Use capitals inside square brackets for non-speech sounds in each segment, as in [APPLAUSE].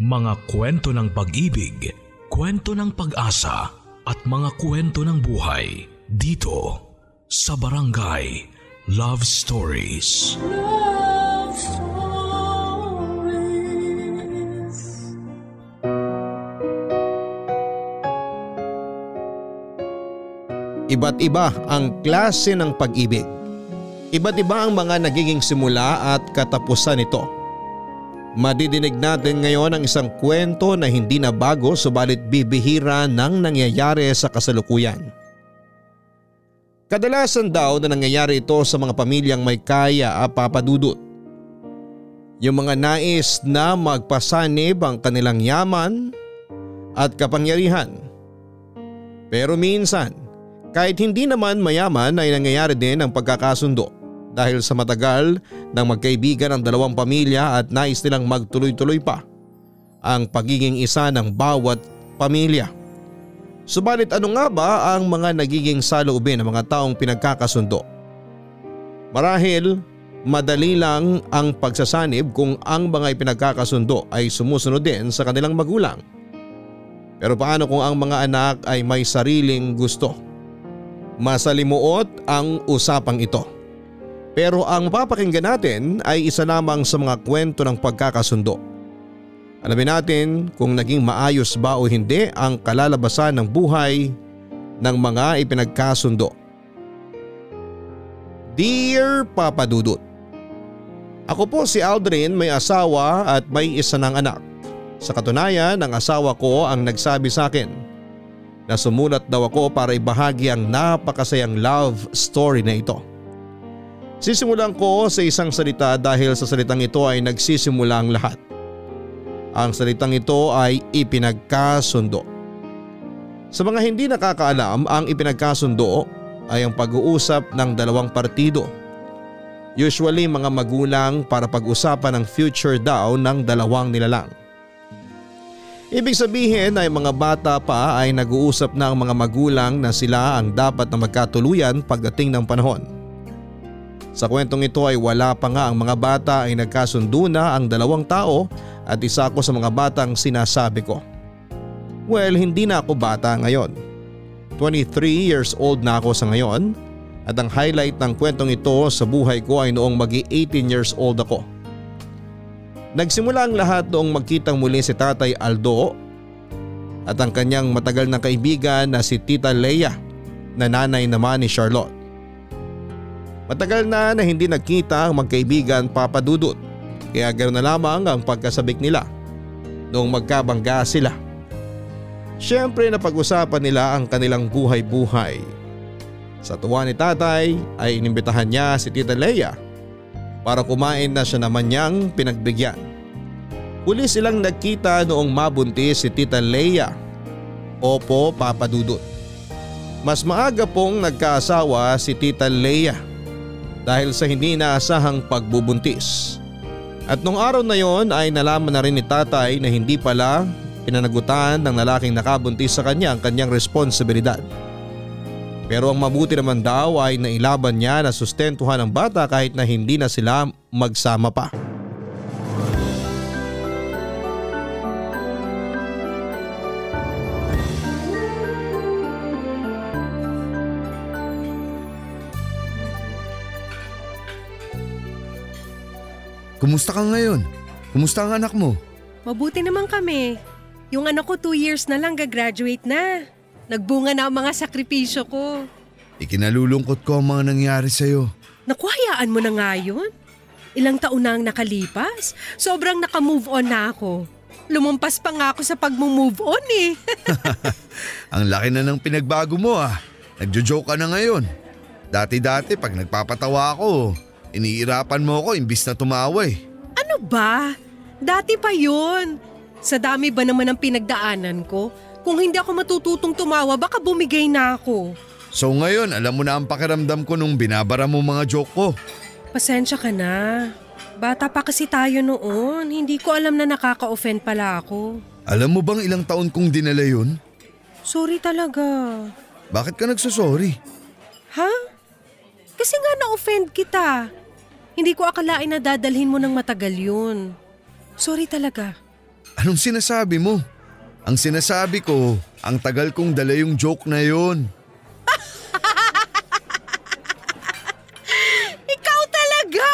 Mga kwento ng pag-ibig, kwento ng pag-asa at mga kwento ng buhay dito sa Barangay Love Stories. Love Stories. Iba't iba ang klase ng pag-ibig. Iba't iba ang mga nagiging simula at katapusan nito. Madidinig natin ngayon ang isang kwento na hindi na bago subalit bibihira nang nangyayari sa kasalukuyan. Kadalasan daw na nangyayari ito sa mga pamilyang may kaya at papadudot. Yung mga nais na magpasanib ang kanilang yaman at kapangyarihan. Pero minsan, kahit hindi naman mayaman ay nangyayari din ang pagkakasundo dahil sa matagal ng magkaibigan ang dalawang pamilya at nais nilang magtuloy-tuloy pa ang pagiging isa ng bawat pamilya. Subalit ano nga ba ang mga nagiging saloobin ng mga taong pinagkakasundo? Marahil madali lang ang pagsasanib kung ang mga ipinagkakasundo ay sumusunod din sa kanilang magulang. Pero paano kung ang mga anak ay may sariling gusto? Masalimuot ang usapang ito. Pero ang mapapakinggan natin ay isa lamang sa mga kwento ng pagkakasundo. Alamin natin kung naging maayos ba o hindi ang kalalabasan ng buhay ng mga ipinagkasundo. Dear Papa Dudut Ako po si Aldrin may asawa at may isa ng anak. Sa katunayan, ang asawa ko ang nagsabi sa akin na sumulat daw ako para ibahagi ang napakasayang love story na ito. Sisimulan ko sa isang salita dahil sa salitang ito ay nagsisimula ang lahat. Ang salitang ito ay ipinagkasundo. Sa mga hindi nakakaalam, ang ipinagkasundo ay ang pag-uusap ng dalawang partido. Usually mga magulang para pag-usapan ang future daw ng dalawang nilalang. Ibig sabihin ay mga bata pa ay nag-uusap na ang mga magulang na sila ang dapat na magkatuluyan pagdating ng panahon. Sa kwentong ito ay wala pa nga ang mga bata ay nagkasundo na ang dalawang tao at isa ako sa mga batang sinasabi ko. Well, hindi na ako bata ngayon. 23 years old na ako sa ngayon at ang highlight ng kwentong ito sa buhay ko ay noong magi 18 years old ako. Nagsimula ang lahat noong magkitang muli si Tatay Aldo at ang kanyang matagal na kaibigan na si Tita Leia na nanay naman ni Charlotte. Matagal na na hindi nagkita ang magkaibigan Papa Dudut kaya ganoon na lamang ang pagkasabik nila noong magkabangga sila. Siyempre napag-usapan nila ang kanilang buhay-buhay. Sa tuwa ni tatay ay inimbitahan niya si Tita Leia para kumain na siya naman niyang pinagbigyan. Huli silang nagkita noong mabuntis si Tita Leia. Opo, Papa Dudut. Mas maaga pong nagkaasawa si Tita Leia dahil sa hindi naasahang pagbubuntis. At nung araw na yon ay nalaman na rin ni tatay na hindi pala pinanagutan ng lalaking nakabuntis sa kanya ang kanyang responsibilidad. Pero ang mabuti naman daw ay nailaban niya na sustentuhan ang bata kahit na hindi na sila magsama pa. Kumusta ka ngayon? Kumusta ang anak mo? Mabuti naman kami. Yung anak ko two years na lang gagraduate na. Nagbunga na ang mga sakripisyo ko. Ikinalulungkot ko ang mga nangyari sa'yo. Naku, hayaan mo na nga yun. Ilang taon na ang nakalipas. Sobrang nakamove on na ako. Lumampas pa nga ako sa pag-move on eh. [LAUGHS] [LAUGHS] Ang laki na ng pinagbago mo ah. Nagjo-joke ka na ngayon. Dati-dati pag nagpapatawa ako, iniirapan mo ako imbis na tumawa eh. ano ba? Dati pa yun. Sa dami ba naman ang pinagdaanan ko? Kung hindi ako matututong tumawa, baka bumigay na ako. So ngayon, alam mo na ang pakiramdam ko nung binabara mo mga joke ko. Pasensya ka na. Bata pa kasi tayo noon. Hindi ko alam na nakaka-offend pala ako. Alam mo bang ilang taon kong dinala yun? Sorry talaga. Bakit ka nagsasorry? Ha? Kasi nga na-offend kita. Hindi ko akalain na dadalhin mo ng matagal yun. Sorry talaga. Anong sinasabi mo? Ang sinasabi ko, ang tagal kong dala yung joke na yon. [LAUGHS] Ikaw talaga!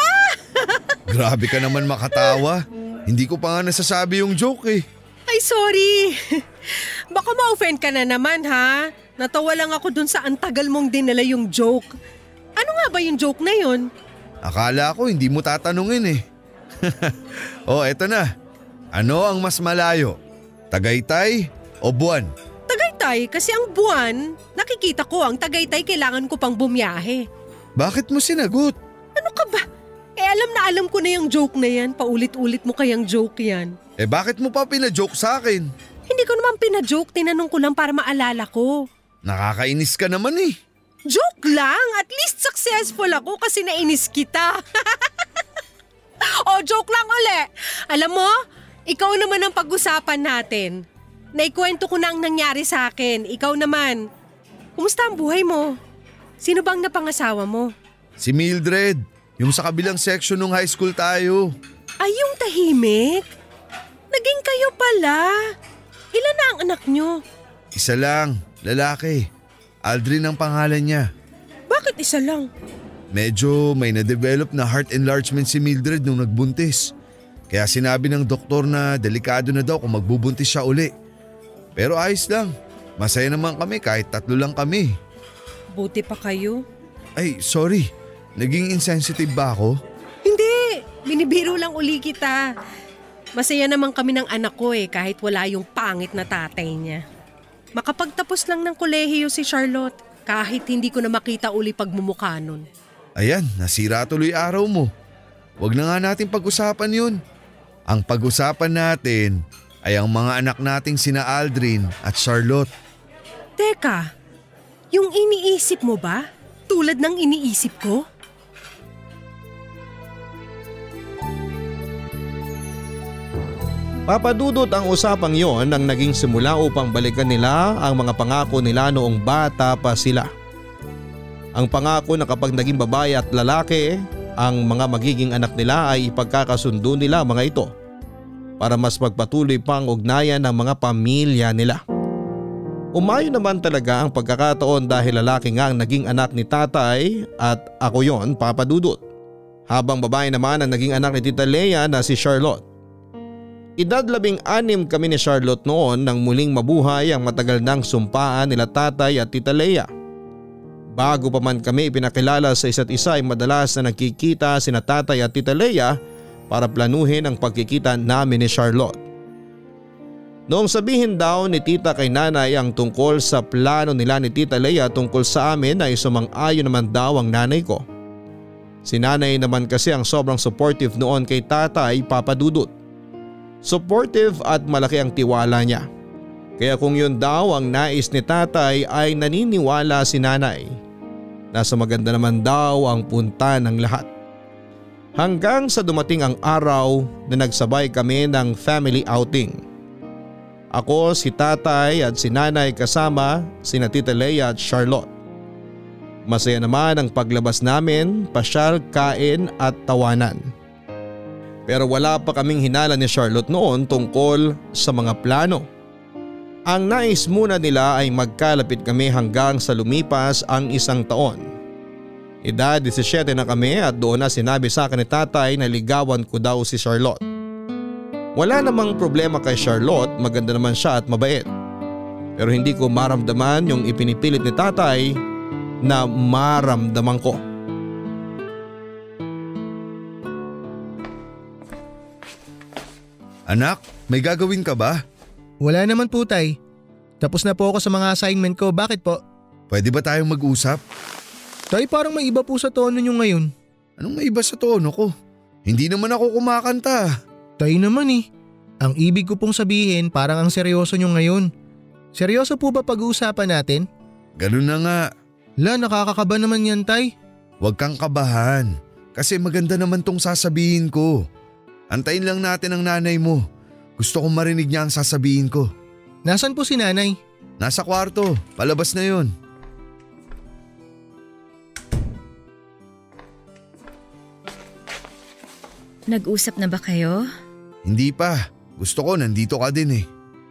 [LAUGHS] Grabe ka naman makatawa. Hindi ko pa nga nasasabi yung joke eh. Ay, sorry. Baka ma-offend ka na naman, ha? Natawa lang ako dun sa antagal mong dinala yung joke. Nga ba yung joke na yon? Akala ko hindi mo tatanungin eh. [LAUGHS] oh, eto na. Ano ang mas malayo? Tagaytay o buwan? Tagaytay, kasi ang buwan, nakikita ko ang Tagaytay kailangan ko pang bumiyahe. Bakit mo sinagot? Ano ka ba? Eh alam na alam ko na yung joke na yan. Paulit-ulit mo kayang joke yan. Eh bakit mo pa pina-joke sa akin? Hindi ko naman pina-joke, tinanong ko lang para maalala ko. Nakakainis ka naman eh. Joke lang! At least successful ako kasi nainis kita. [LAUGHS] oh, joke lang uli. Alam mo, ikaw naman ang pag-usapan natin. Naikwento ko na ang nangyari sa akin. Ikaw naman. Kumusta ang buhay mo? Sino bang napangasawa mo? Si Mildred, yung sa kabilang section ng high school tayo. Ay, yung tahimik? Naging kayo pala. Ilan na ang anak nyo? Isa lang, lalaki. Aldrin ang pangalan niya. Bakit isa lang? Medyo may na-develop na heart enlargement si Mildred nung nagbuntis. Kaya sinabi ng doktor na delikado na daw kung magbubuntis siya uli. Pero ayos lang. Masaya naman kami kahit tatlo lang kami. Buti pa kayo. Ay, sorry. Naging insensitive ba ako? Hindi, binibiro lang uli kita. Masaya naman kami ng anak ko eh kahit wala yung pangit na tatay niya. Makapagtapos lang ng kolehiyo si Charlotte kahit hindi ko na makita uli pagmumukha nun. Ayan, nasira tuloy araw mo. Huwag na nga natin pag-usapan yun. Ang pag-usapan natin ay ang mga anak nating sina Aldrin at Charlotte. Teka, yung iniisip mo ba? Tulad ng iniisip ko? Papadudot ang usapang yon ang naging simula upang balikan nila ang mga pangako nila noong bata pa sila. Ang pangako na kapag naging babae at lalaki, ang mga magiging anak nila ay ipagkakasundo nila mga ito para mas magpatuloy pa ang ugnayan ng mga pamilya nila. Umayo naman talaga ang pagkakataon dahil lalaki nga ang naging anak ni tatay at ako yon papadudot. Habang babae naman ang naging anak ni Tita Lea na si Charlotte. Edad labing anim kami ni Charlotte noon nang muling mabuhay ang matagal nang sumpaan nila tatay at tita Leia. Bago pa man kami ipinakilala sa isa't isa ay madalas na nagkikita sina tatay at tita Leia para planuhin ang pagkikita namin ni Charlotte. Noong sabihin daw ni tita kay nanay ang tungkol sa plano nila ni tita Leia tungkol sa amin ay sumang-ayon naman daw ang nanay ko. Si nanay naman kasi ang sobrang supportive noon kay tatay papadudot. Supportive at malaki ang tiwala niya. Kaya kung yun daw ang nais ni tatay ay naniniwala si nanay. Nasa maganda naman daw ang punta ng lahat. Hanggang sa dumating ang araw na nagsabay kami ng family outing. Ako, si tatay at si nanay kasama sina Tita Leia at Charlotte. Masaya naman ang paglabas namin, pasyal, kain at tawanan. Pero wala pa kaming hinala ni Charlotte noon tungkol sa mga plano. Ang nais muna nila ay magkalapit kami hanggang sa lumipas ang isang taon. Edad 17 na kami at doon na sinabi sa akin ni tatay na ligawan ko daw si Charlotte. Wala namang problema kay Charlotte, maganda naman siya at mabait. Pero hindi ko maramdaman yung ipinipilit ni tatay na maramdaman ko. Anak, may gagawin ka ba? Wala naman po tay. Tapos na po ako sa mga assignment ko. Bakit po? Pwede ba tayong mag-usap? Tay parang may iba po sa tono nyo ngayon. Anong may iba sa tono ko? Hindi naman ako kumakanta. Tay naman eh. Ang ibig ko pong sabihin parang ang seryoso nyo ngayon. Seryoso po ba pag-uusapan natin? Ganun na nga. La, nakakakaba naman yan tay. Huwag kang kabahan. Kasi maganda naman tong sasabihin ko. Antayin lang natin ang nanay mo. Gusto kong marinig niya ang sasabihin ko. Nasaan po si nanay? Nasa kwarto, palabas na yon. Nag-usap na ba kayo? Hindi pa. Gusto ko nandito ka din eh.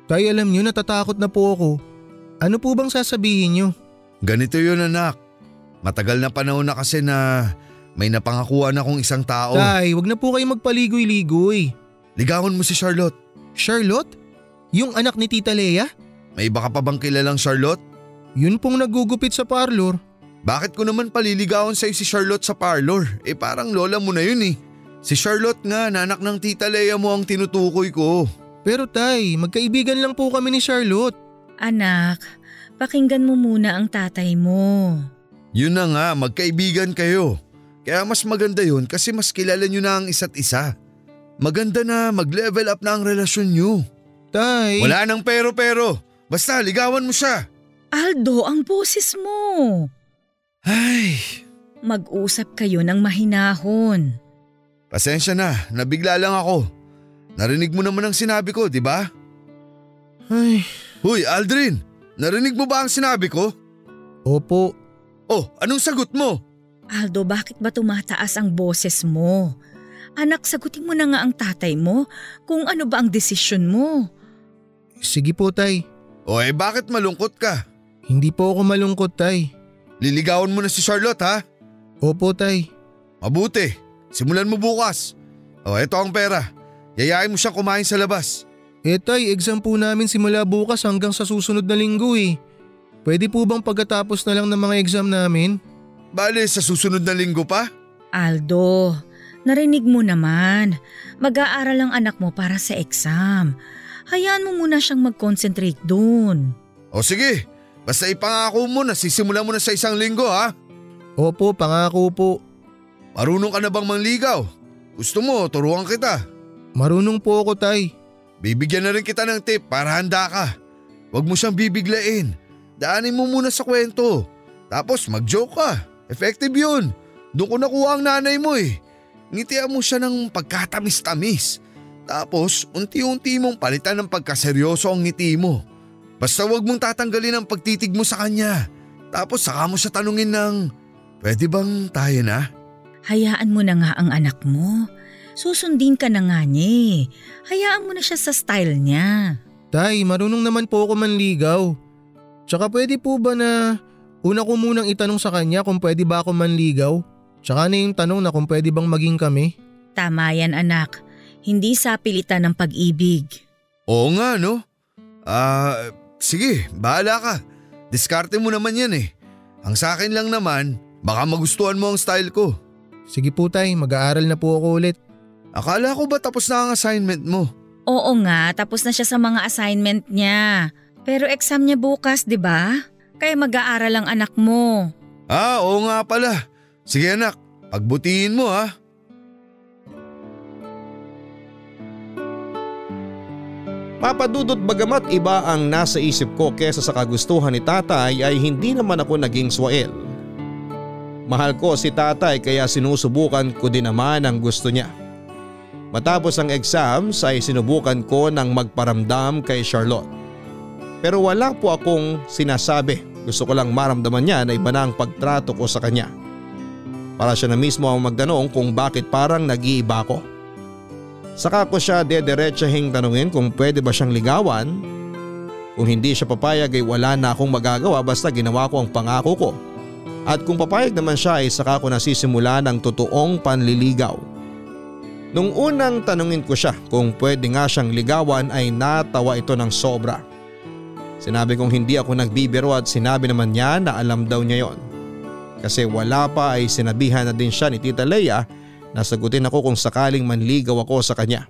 Tay alam niyo natatakot na po ako. Ano po bang sasabihin niyo? Ganito yun anak. Matagal na panahon na kasi na may napangakuan akong isang tao. Tay, wag na po kayo magpaligoy-ligoy. Ligawan mo si Charlotte. Charlotte? Yung anak ni Tita Lea? May iba ka pa bang kilalang Charlotte? Yun pong nagugupit sa parlor. Bakit ko naman paliligawan sa'yo si Charlotte sa parlor? Eh parang lola mo na yun eh. Si Charlotte nga, nanak ng tita Lea mo ang tinutukoy ko. Pero tay, magkaibigan lang po kami ni Charlotte. Anak, pakinggan mo muna ang tatay mo. Yun na nga, magkaibigan kayo. Kaya mas maganda yun kasi mas kilala nyo na ang isa't isa. Maganda na mag-level up na ang relasyon nyo. Tay, Wala nang pero-pero. Basta ligawan mo siya. Aldo, ang boses mo. Ay, Mag-usap kayo ng mahinahon. pasensya na, nabigla lang ako. Narinig mo naman ang sinabi ko, di ba? Ay, Huy, Aldrin, narinig mo ba ang sinabi ko? opo. Oh, anong sagot mo? Aldo, bakit ba tumataas ang boses mo? Anak, sagutin mo na nga ang tatay mo kung ano ba ang desisyon mo. Sige po tay. O eh bakit malungkot ka? Hindi po ako malungkot tay. Liligawan mo na si Charlotte ha? Opo tay. Mabuti, simulan mo bukas. O eto ang pera. Yayain mo siyang kumain sa labas. Eh tay, exam po namin simula bukas hanggang sa susunod na linggo eh. Pwede po bang pagkatapos na lang ng mga exam namin? Bale, sa susunod na linggo pa? Aldo, narinig mo naman. Mag-aaral ang anak mo para sa exam. Hayaan mo muna siyang mag-concentrate dun. O sige, basta ipangako mo na sisimula mo na sa isang linggo ha? Opo, pangako po. Marunong ka na bang mangligaw? Gusto mo, turuan kita. Marunong po ako tay. Bibigyan na rin kita ng tip para handa ka. Huwag mo siyang bibiglain. Daanin mo muna sa kwento. Tapos mag-joke ka. Effective yun. Doon ko nakuha ang nanay mo eh. Ngitian mo siya ng pagkatamis-tamis. Tapos unti-unti mong palitan ng pagkaseryoso ang ngiti mo. Basta huwag mong tatanggalin ang pagtitig mo sa kanya. Tapos saka mo siya tanungin ng, pwede bang tayo na? Hayaan mo na nga ang anak mo. Susundin ka na nga niya eh. Hayaan mo na siya sa style niya. Tay, marunong naman po ako manligaw. Tsaka pwede po ba na una ko munang itanong sa kanya kung pwede ba ako manligaw? Tsaka na yung tanong na kung pwede bang maging kami? Tama yan anak. Hindi sa pilitan ng pag-ibig. Oo nga no. Ah, sige, bahala ka. Diskarte mo naman yan eh. Ang sa akin lang naman, baka magustuhan mo ang style ko. Sige po tay, mag-aaral na po ako ulit. Akala ko ba tapos na ang assignment mo? Oo nga, tapos na siya sa mga assignment niya. Pero exam niya bukas, di ba? Kaya mag-aaral ang anak mo. Ah, oo nga pala. Sige anak, pagbutihin mo ha. Papadudot bagamat iba ang nasa isip ko kesa sa kagustuhan ni tatay ay hindi naman ako naging swael. Mahal ko si tatay kaya sinusubukan ko din naman ang gusto niya. Matapos ang exams ay sinubukan ko ng magparamdam kay Charlotte. Pero wala po akong sinasabi. Gusto ko lang maramdaman niya na iba na ang pagtrato ko sa kanya. Para siya na mismo ang magdanong kung bakit parang nag-iiba ko. Saka ko siya dederetsahing tanungin kung pwede ba siyang ligawan. Kung hindi siya papayag ay wala na akong magagawa basta ginawa ko ang pangako ko. At kung papayag naman siya ay saka ko nasisimula ng totoong panliligaw. Nung unang tanungin ko siya kung pwede nga siyang ligawan ay natawa ito ng sobra. Sinabi kong hindi ako nagbibiro at sinabi naman niya na alam daw niya yon. Kasi wala pa ay sinabihan na din siya ni Tita Leia na sagutin ako kung sakaling manligaw ako sa kanya.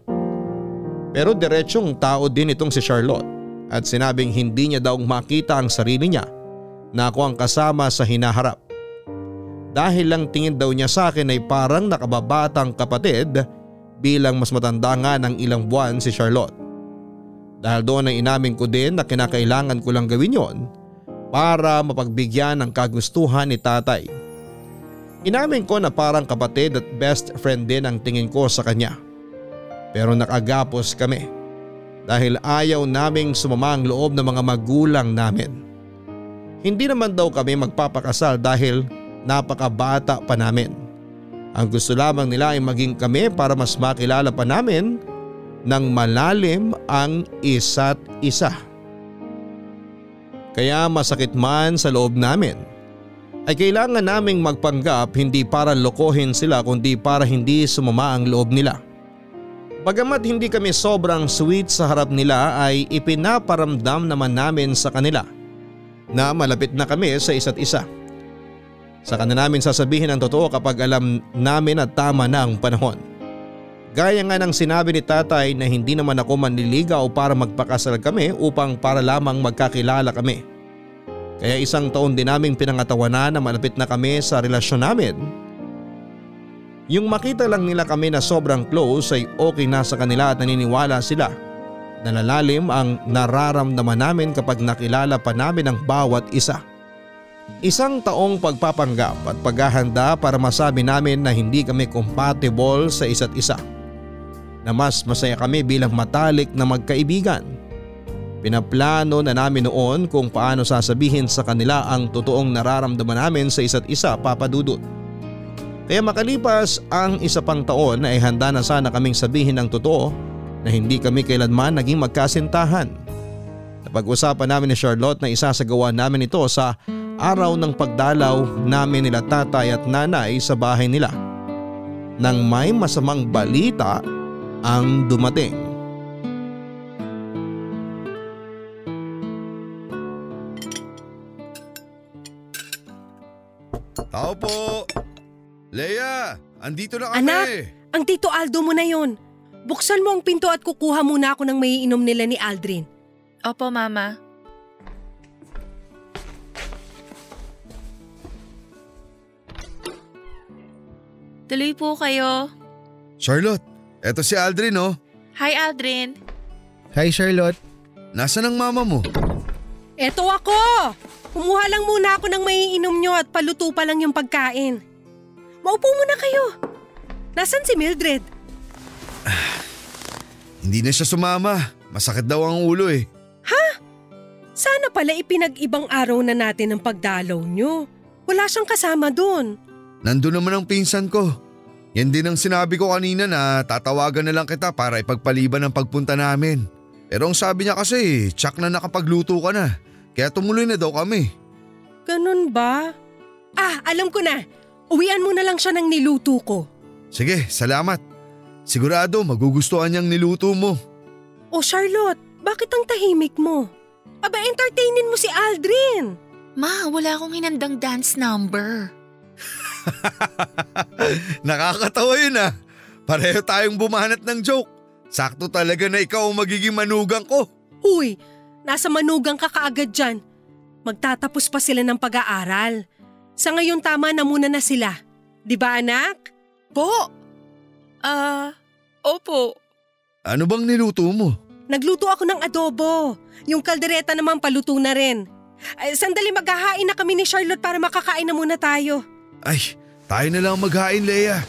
Pero diretsyong tao din itong si Charlotte at sinabing hindi niya daw makita ang sarili niya na ako ang kasama sa hinaharap. Dahil lang tingin daw niya sa akin ay parang nakababatang kapatid bilang mas matanda nga ng ilang buwan si Charlotte. Dahil doon ay inamin ko din na kinakailangan ko lang gawin yon para mapagbigyan ng kagustuhan ni tatay. Inamin ko na parang kapatid at best friend din ang tingin ko sa kanya. Pero nakagapos kami dahil ayaw naming sumama ang loob ng mga magulang namin. Hindi naman daw kami magpapakasal dahil napakabata pa namin. Ang gusto lamang nila ay maging kami para mas makilala pa namin ng malalim ang isa't isa. Kaya masakit man sa loob namin ay kailangan naming magpanggap hindi para lokohin sila kundi para hindi sumama ang loob nila. Bagamat hindi kami sobrang sweet sa harap nila ay ipinaparamdam naman namin sa kanila na malapit na kami sa isa't isa. Saka na namin sasabihin ang totoo kapag alam namin at tama na ang panahon. Gaya nga ng sinabi ni tatay na hindi naman ako manliligaw para magpakasal kami upang para lamang magkakilala kami. Kaya isang taon din naming pinangatawanan na malapit na kami sa relasyon namin yung makita lang nila kami na sobrang close ay okay na sa kanila at naniniwala sila na lalalim ang nararamdaman namin kapag nakilala pa namin ang bawat isa. Isang taong pagpapanggap at paghahanda para masabi namin na hindi kami compatible sa isa't isa. Na mas masaya kami bilang matalik na magkaibigan. Pinaplano na namin noon kung paano sasabihin sa kanila ang totoong nararamdaman namin sa isa't isa papadudot. Kaya makalipas ang isa pang taon ay handa na sana kaming sabihin ang totoo na hindi kami kailanman naging magkasintahan. Napag-usapan namin ni Charlotte na isasagawa namin ito sa araw ng pagdalaw namin nila tatay at nanay sa bahay nila. Nang may masamang balita ang dumating. Tao po! Leia, andito na kami. Anak! Ang Tito Aldo mo na yon. Buksan mo ang pinto at kukuha muna ako ng maiinom nila ni Aldrin. Opo, Mama. Tuloy po kayo. Charlotte, eto si Aldrin oh. Hi, Aldrin. Hi Charlotte. Nasaan ang mama mo? Eto ako! Kumuha lang muna ako ng maiinom nyo at paluto pa lang yung pagkain. Maupo muna kayo. Nasaan si Mildred? [SIGHS] Hindi na siya sumama. Masakit daw ang ulo eh. Sana pala ipinag-ibang araw na natin ang pagdalaw nyo. Wala siyang kasama doon. Nandun naman ang pinsan ko. Yan din ang sinabi ko kanina na tatawagan na lang kita para ipagpaliban ang pagpunta namin. Pero ang sabi niya kasi, tsak na nakapagluto ka na. Kaya tumuloy na daw kami. Ganun ba? Ah, alam ko na. Uwian mo na lang siya ng niluto ko. Sige, salamat. Sigurado magugustuhan niyang niluto mo. O Charlotte, bakit ang tahimik mo? Aba, entertainin mo si Aldrin. Ma, wala akong hinandang dance number. [LAUGHS] Nakakatawa yun ah. Pareho tayong bumanat ng joke. Sakto talaga na ikaw ang magiging manugang ko. Uy, nasa manugang ka kaagad dyan. Magtatapos pa sila ng pag-aaral. Sa ngayon tama na muna na sila. Di ba anak? Po? Ah, opo. Ano bang niluto mo? Nagluto ako ng adobo. Yung kaldereta naman paluto na rin. Ay, sandali maghahain na kami ni Charlotte para makakain na muna tayo. Ay, tayo na lang maghain, Leia.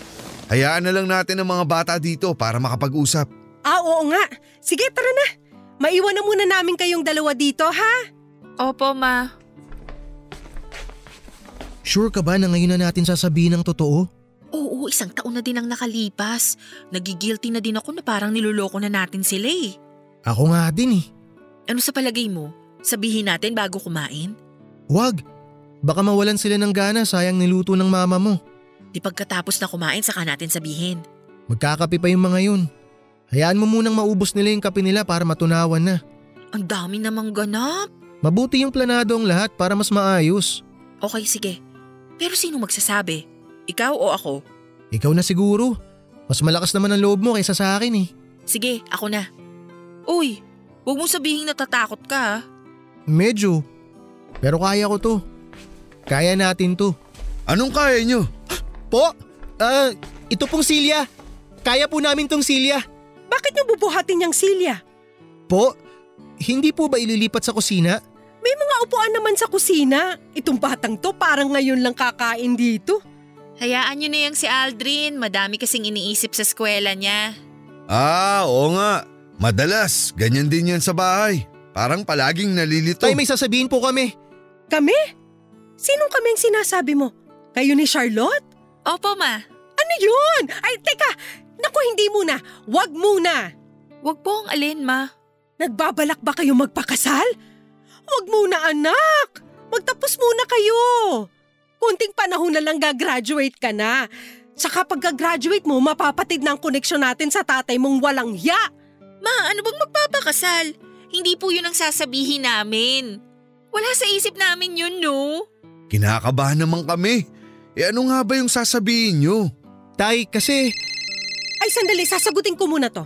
Hayaan na lang natin ang mga bata dito para makapag-usap. Ah, oo nga. Sige, tara na. Maiwan na muna namin kayong dalawa dito, ha? Opo, Ma. Sure ka ba na ngayon na natin sasabihin ang totoo? Oo, isang taon na din ang nakalipas. Nagigilty na din ako na parang niloloko na natin sila eh. Ako nga din eh. Ano sa palagay mo? Sabihin natin bago kumain? Wag. Baka mawalan sila ng gana sayang niluto ng mama mo. Di pagkatapos na kumain saka natin sabihin. Magkakape pa yung mga yun. Hayaan mo munang maubos nila yung kape nila para matunawan na. Ang dami namang ganap. Mabuti yung planado ang lahat para mas maayos. Okay, sige. Pero sino magsasabi? Ikaw o ako? Ikaw na siguro. Mas malakas naman ang loob mo kaysa sa akin eh. Sige, ako na. Uy, huwag mong sabihin natatakot ka ah. Medyo. Pero kaya ko to. Kaya natin to. Anong kaya nyo? Po? Ah, ito pong silya. Kaya po namin tong silya. Bakit niyo bubuhatin yung silya? Po? Hindi po ba ililipat sa kusina? May mga upuan naman sa kusina. Itong batang to parang ngayon lang kakain dito. Hayaan nyo na yung si Aldrin. Madami kasing iniisip sa eskwela niya. Ah, oo nga. Madalas, ganyan din yan sa bahay. Parang palaging nalilito. Tay, may sasabihin po kami. Kami? Sinong kami ang sinasabi mo? Kayo ni Charlotte? Opo, Ma. Ano yun? Ay, teka! Naku, hindi muna. Wag muna. Huwag po ang alin, ma. Nagbabalak ba kayo magpakasal? Huwag muna anak! Magtapos muna kayo! Kunting panahon na lang gagraduate ka na. Tsaka pagka-graduate mo, mapapatid na ang koneksyon natin sa tatay mong walang ya. Ma, ano bang magpapakasal? Hindi po yun ang sasabihin namin. Wala sa isip namin yun, no? Kinakabahan naman kami. E ano nga ba yung sasabihin nyo? Tay, kasi Ay sandali, sasagutin ko muna to.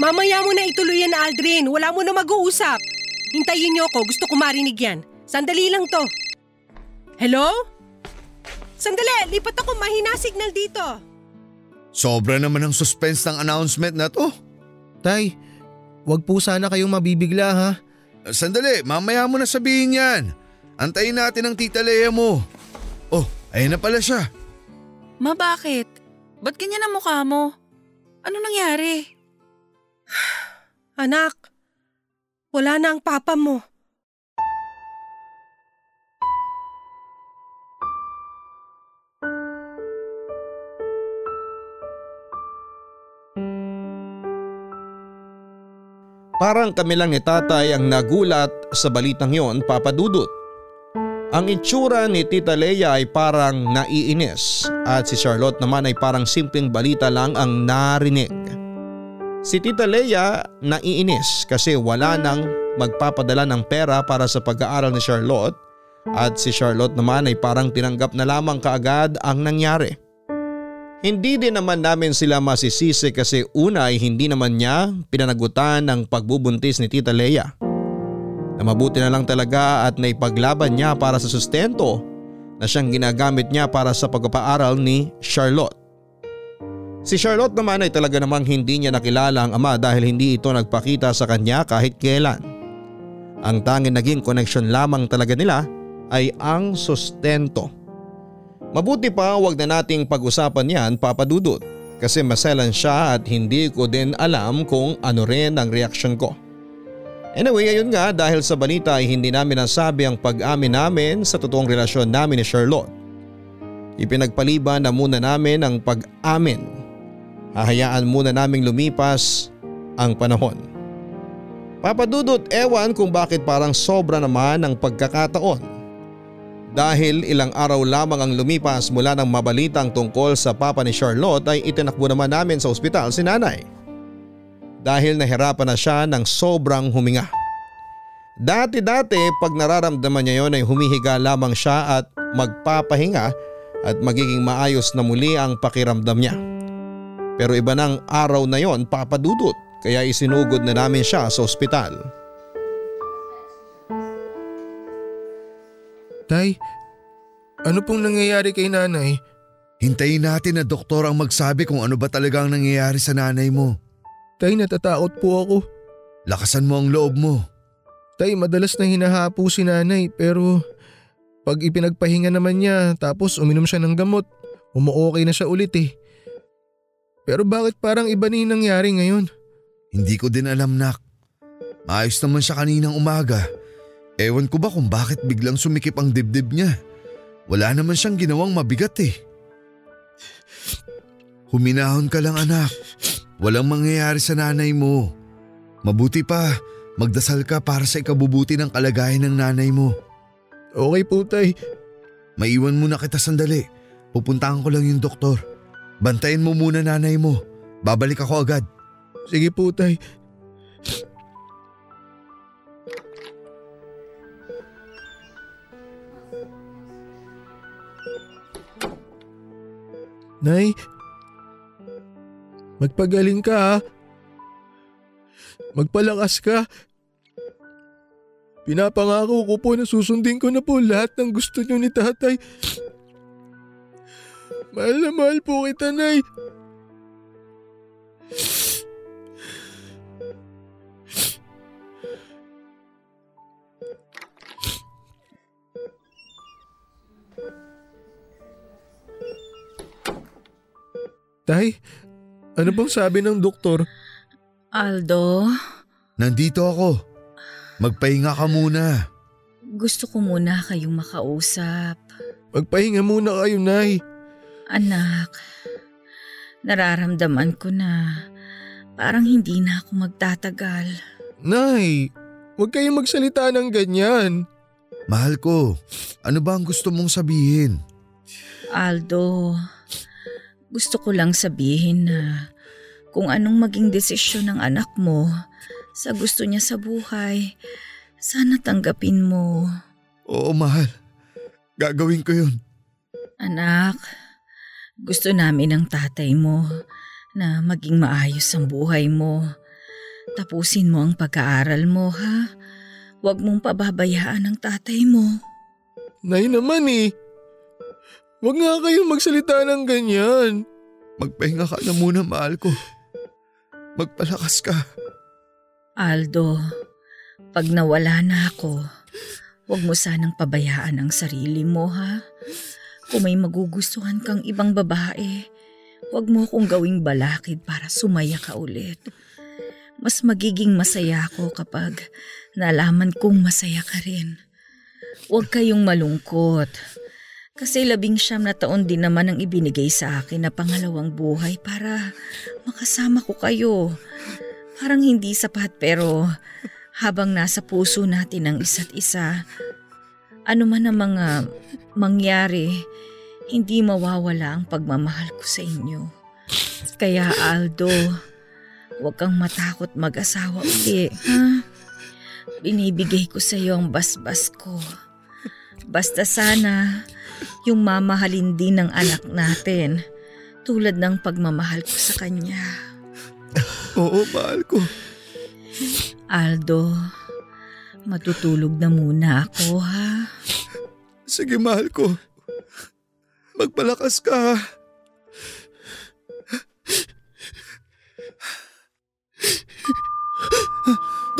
Mamaya mo na ituloy yan, Aldrin. Wala mo na mag-uusap. Hintayin niyo ako, gusto ko marinig yan. Sandali lang to. Hello? Sandali, lipat ako, mahina signal dito. Sobra naman ang suspense ng announcement na to. Tay, wag po sana kayong mabibigla ha. Sandali, mamaya mo na sabihin yan. Antayin natin ang tita Lea mo. Oh, ayun na pala siya. Ma, bakit? Ba't ganyan ang mukha mo? Ano nangyari? [SIGHS] Anak, wala na ang papa mo. Parang kami lang ni tatay ang nagulat sa balitang yon papadudot. Ang itsura ni Tita Leia ay parang naiinis at si Charlotte naman ay parang simpleng balita lang ang narinig. Si Tita Leia naiinis kasi wala nang magpapadala ng pera para sa pag-aaral ni Charlotte at si Charlotte naman ay parang tinanggap na lamang kaagad ang nangyari. Hindi din naman namin sila masisisi kasi una ay hindi naman niya pinanagutan ng pagbubuntis ni Tita Leia. Na mabuti na lang talaga at naipaglaban niya para sa sustento na siyang ginagamit niya para sa pagpapaaral ni Charlotte. Si Charlotte naman ay talaga namang hindi niya nakilala ang ama dahil hindi ito nagpakita sa kanya kahit kailan. Ang tanging naging koneksyon lamang talaga nila ay ang sustento. Mabuti pa wag na nating pag-usapan yan papadudot kasi maselan siya at hindi ko din alam kung ano rin ang reaksyon ko. Anyway, ayun nga dahil sa balita ay hindi namin nasabi ang pag-amin namin sa totoong relasyon namin ni Charlotte. Ipinagpaliban na muna namin ang pag-amin. Hahayaan muna naming lumipas ang panahon. Papadudot ewan kung bakit parang sobra naman ang pagkakataon. Dahil ilang araw lamang ang lumipas mula ng mabalitang tungkol sa papa ni Charlotte ay itinakbo naman namin sa ospital si nanay. Dahil nahirapan na siya ng sobrang huminga. Dati-dati pag nararamdaman niya yon ay humihiga lamang siya at magpapahinga at magiging maayos na muli ang pakiramdam niya. Pero iba ng araw na yon papadudot kaya isinugod na namin siya sa ospital. Tay, ano pong nangyayari kay nanay? Hintayin natin na doktor ang magsabi kung ano ba talaga ang nangyayari sa nanay mo. Tay, natatakot po ako. Lakasan mo ang loob mo. Tay, madalas na hinahapo si nanay pero pag ipinagpahinga naman niya tapos uminom siya ng gamot, umuokay na siya ulit eh. Pero bakit parang iba na yung nangyari ngayon? Hindi ko din alam nak. Maayos naman siya kaninang umaga. Ewan ko ba kung bakit biglang sumikip ang dibdib niya. Wala naman siyang ginawang mabigat eh. Huminahon ka lang anak. Walang mangyayari sa nanay mo. Mabuti pa, magdasal ka para sa ikabubuti ng kalagayan ng nanay mo. Okay po tay. Maiwan muna kita sandali. Pupuntahan ko lang yung doktor. Bantayan mo muna nanay mo. Babalik ako agad. Sige po tay. Nay, magpagaling ka ha. Magpalakas ka. Pinapangako ko po na susundin ko na po lahat ng gusto niyo ni tatay. Mahal na mahal po kita, Nay. Tay, ano bang sabi ng doktor? Aldo, Nandito ako. Magpahinga ka muna. gusto ko muna kayong makausap. Magpahinga muna kayo, Nay. Anak, nararamdaman ko na Parang hindi na ako magtatagal. Nay, huwag kayong magsalita ng ganyan. Mahal ko, ano ba ang gusto mong sabihin? Aldo, gusto ko lang sabihin na kung anong maging desisyon ng anak mo sa gusto niya sa buhay, sana tanggapin mo. Oo mahal, gagawin ko yun. Anak, gusto namin ng tatay mo na maging maayos ang buhay mo. Tapusin mo ang pag-aaral mo ha. Huwag mong pababayaan ang tatay mo. Nay naman eh. Huwag nga kayong magsalita ng ganyan. Magpahinga ka na muna mahal ko. Magpalakas ka. Aldo, pag nawala na ako, huwag mo sanang pabayaan ang sarili mo ha. Kung may magugustuhan kang ibang babae, huwag mo akong gawing balakid para sumaya ka ulit. Mas magiging masaya ako kapag nalaman kong masaya ka rin. Huwag kayong malungkot. Kasi labing siyam na taon din naman ang ibinigay sa akin na pangalawang buhay para makasama ko kayo. Parang hindi sapat pero habang nasa puso natin ang isa't isa, ano man ang mga mangyari, hindi mawawala ang pagmamahal ko sa inyo. Kaya Aldo, huwag kang matakot mag-asawa uli, ha? Binibigay ko sa iyo ang basbas ko. Basta sana, yung mamahalin din ng anak natin, tulad ng pagmamahal ko sa kanya. Oo mahal ko. Aldo, matutulog na muna ako ha. Sige mahal ko. Magpalakas ka.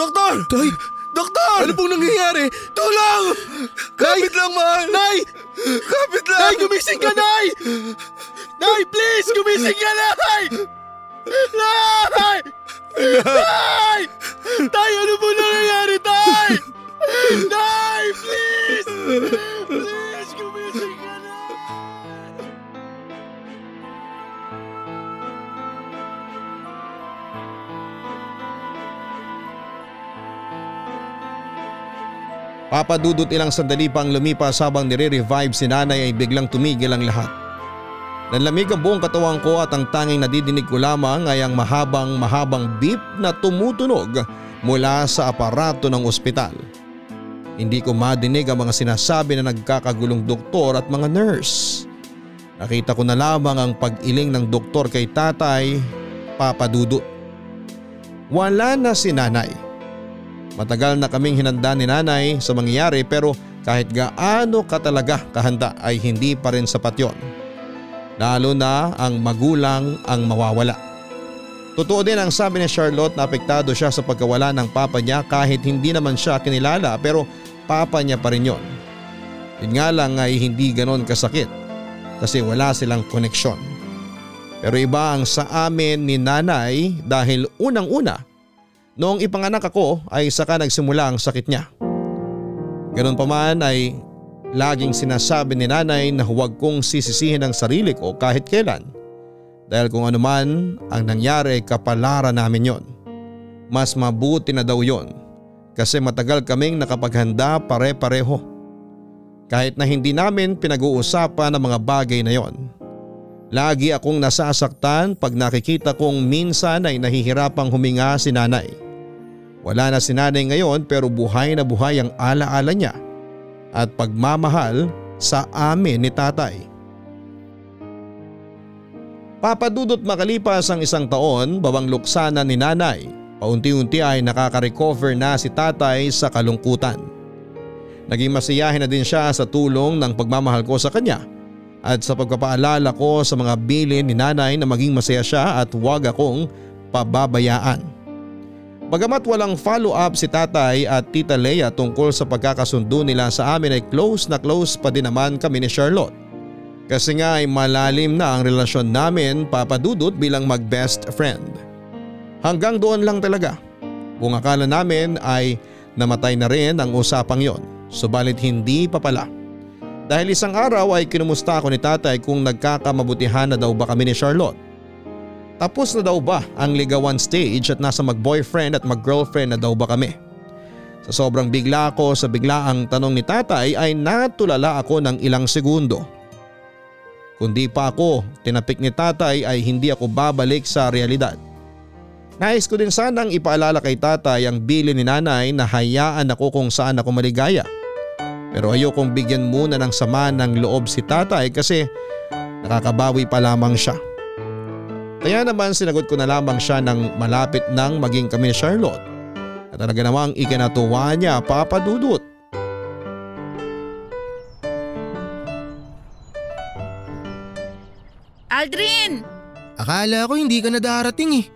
Doktor! Tay, Doktor! ano pong nangyayari? Tulong! Kapit lang, mahal! Nay! Kapit lang! Nay, gumising ka, Nay! Nay, please, gumising ka, Nay! Nay! Nay! Tay, ano po nangyayari, Papadudot ilang sandali pang lumipas habang nire-revive si nanay ay biglang tumigil ang lahat. Nanlamig ang buong katawan ko at ang tanging nadidinig ko lamang ay ang mahabang mahabang beep na tumutunog mula sa aparato ng ospital. Hindi ko madinig ang mga sinasabi na nagkakagulong doktor at mga nurse. Nakita ko na lamang ang pag-iling ng doktor kay tatay, papadudot. Wala na si nanay. Matagal na kaming hinanda ni nanay sa mangyayari pero kahit gaano ka talaga kahanda ay hindi pa rin sapat yon. Lalo na ang magulang ang mawawala. Totoo din ang sabi ni Charlotte na apektado siya sa pagkawala ng papa niya kahit hindi naman siya kinilala pero papa niya pa rin yon. Yun nga lang ay hindi ganon kasakit kasi wala silang koneksyon. Pero iba ang sa amin ni nanay dahil unang-una Noong ipanganak ako ay saka nagsimula ang sakit niya. Ganun pa man ay laging sinasabi ni nanay na huwag kong sisisihin ang sarili ko kahit kailan. Dahil kung ano man ang nangyari kapalaran namin yon. Mas mabuti na daw yon kasi matagal kaming nakapaghanda pare-pareho. Kahit na hindi namin pinag-uusapan ang mga bagay na yon. Lagi akong nasasaktan pag nakikita kong minsan ay nahihirapang huminga si nanay. Wala na si nanay ngayon pero buhay na buhay ang alaala niya at pagmamahal sa amin ni tatay. Papadudot makalipas ang isang taon babang luksana ni nanay, paunti-unti ay nakaka-recover na si tatay sa kalungkutan. Naging masiyahin na din siya sa tulong ng pagmamahal ko sa kanya at sa pagpapaalala ko sa mga bilin ni nanay na maging masaya siya at huwag akong pababayaan. Bagamat walang follow-up si tatay at tita Leia tungkol sa pagkakasundo nila sa amin ay close na close pa din naman kami ni Charlotte. Kasi nga ay malalim na ang relasyon namin papadudot bilang mag-best friend. Hanggang doon lang talaga. Kung akala namin ay namatay na rin ang usapang yon, subalit hindi pa pala. Dahil isang araw ay kinumusta ako ni tatay kung nagkakamabutihan na daw ba kami ni Charlotte. Tapos na daw ba ang ligawan stage at nasa mag-boyfriend at mag-girlfriend na daw ba kami? Sa sobrang bigla ko sa biglaang tanong ni tatay ay natulala ako ng ilang segundo. Kundi pa ako tinapik ni tatay ay hindi ako babalik sa realidad. Nais ko din sanang ipaalala kay tatay ang bili ni nanay na hayaan ako kung saan ako maligaya. Pero ayokong bigyan muna ng sama ng loob si tatay kasi nakakabawi pa lamang siya. Kaya naman sinagot ko na lamang siya ng malapit nang maging kami ni Charlotte. At talaga namang ikinatuwa niya papadudot. Aldrin! Akala ko hindi ka na darating eh.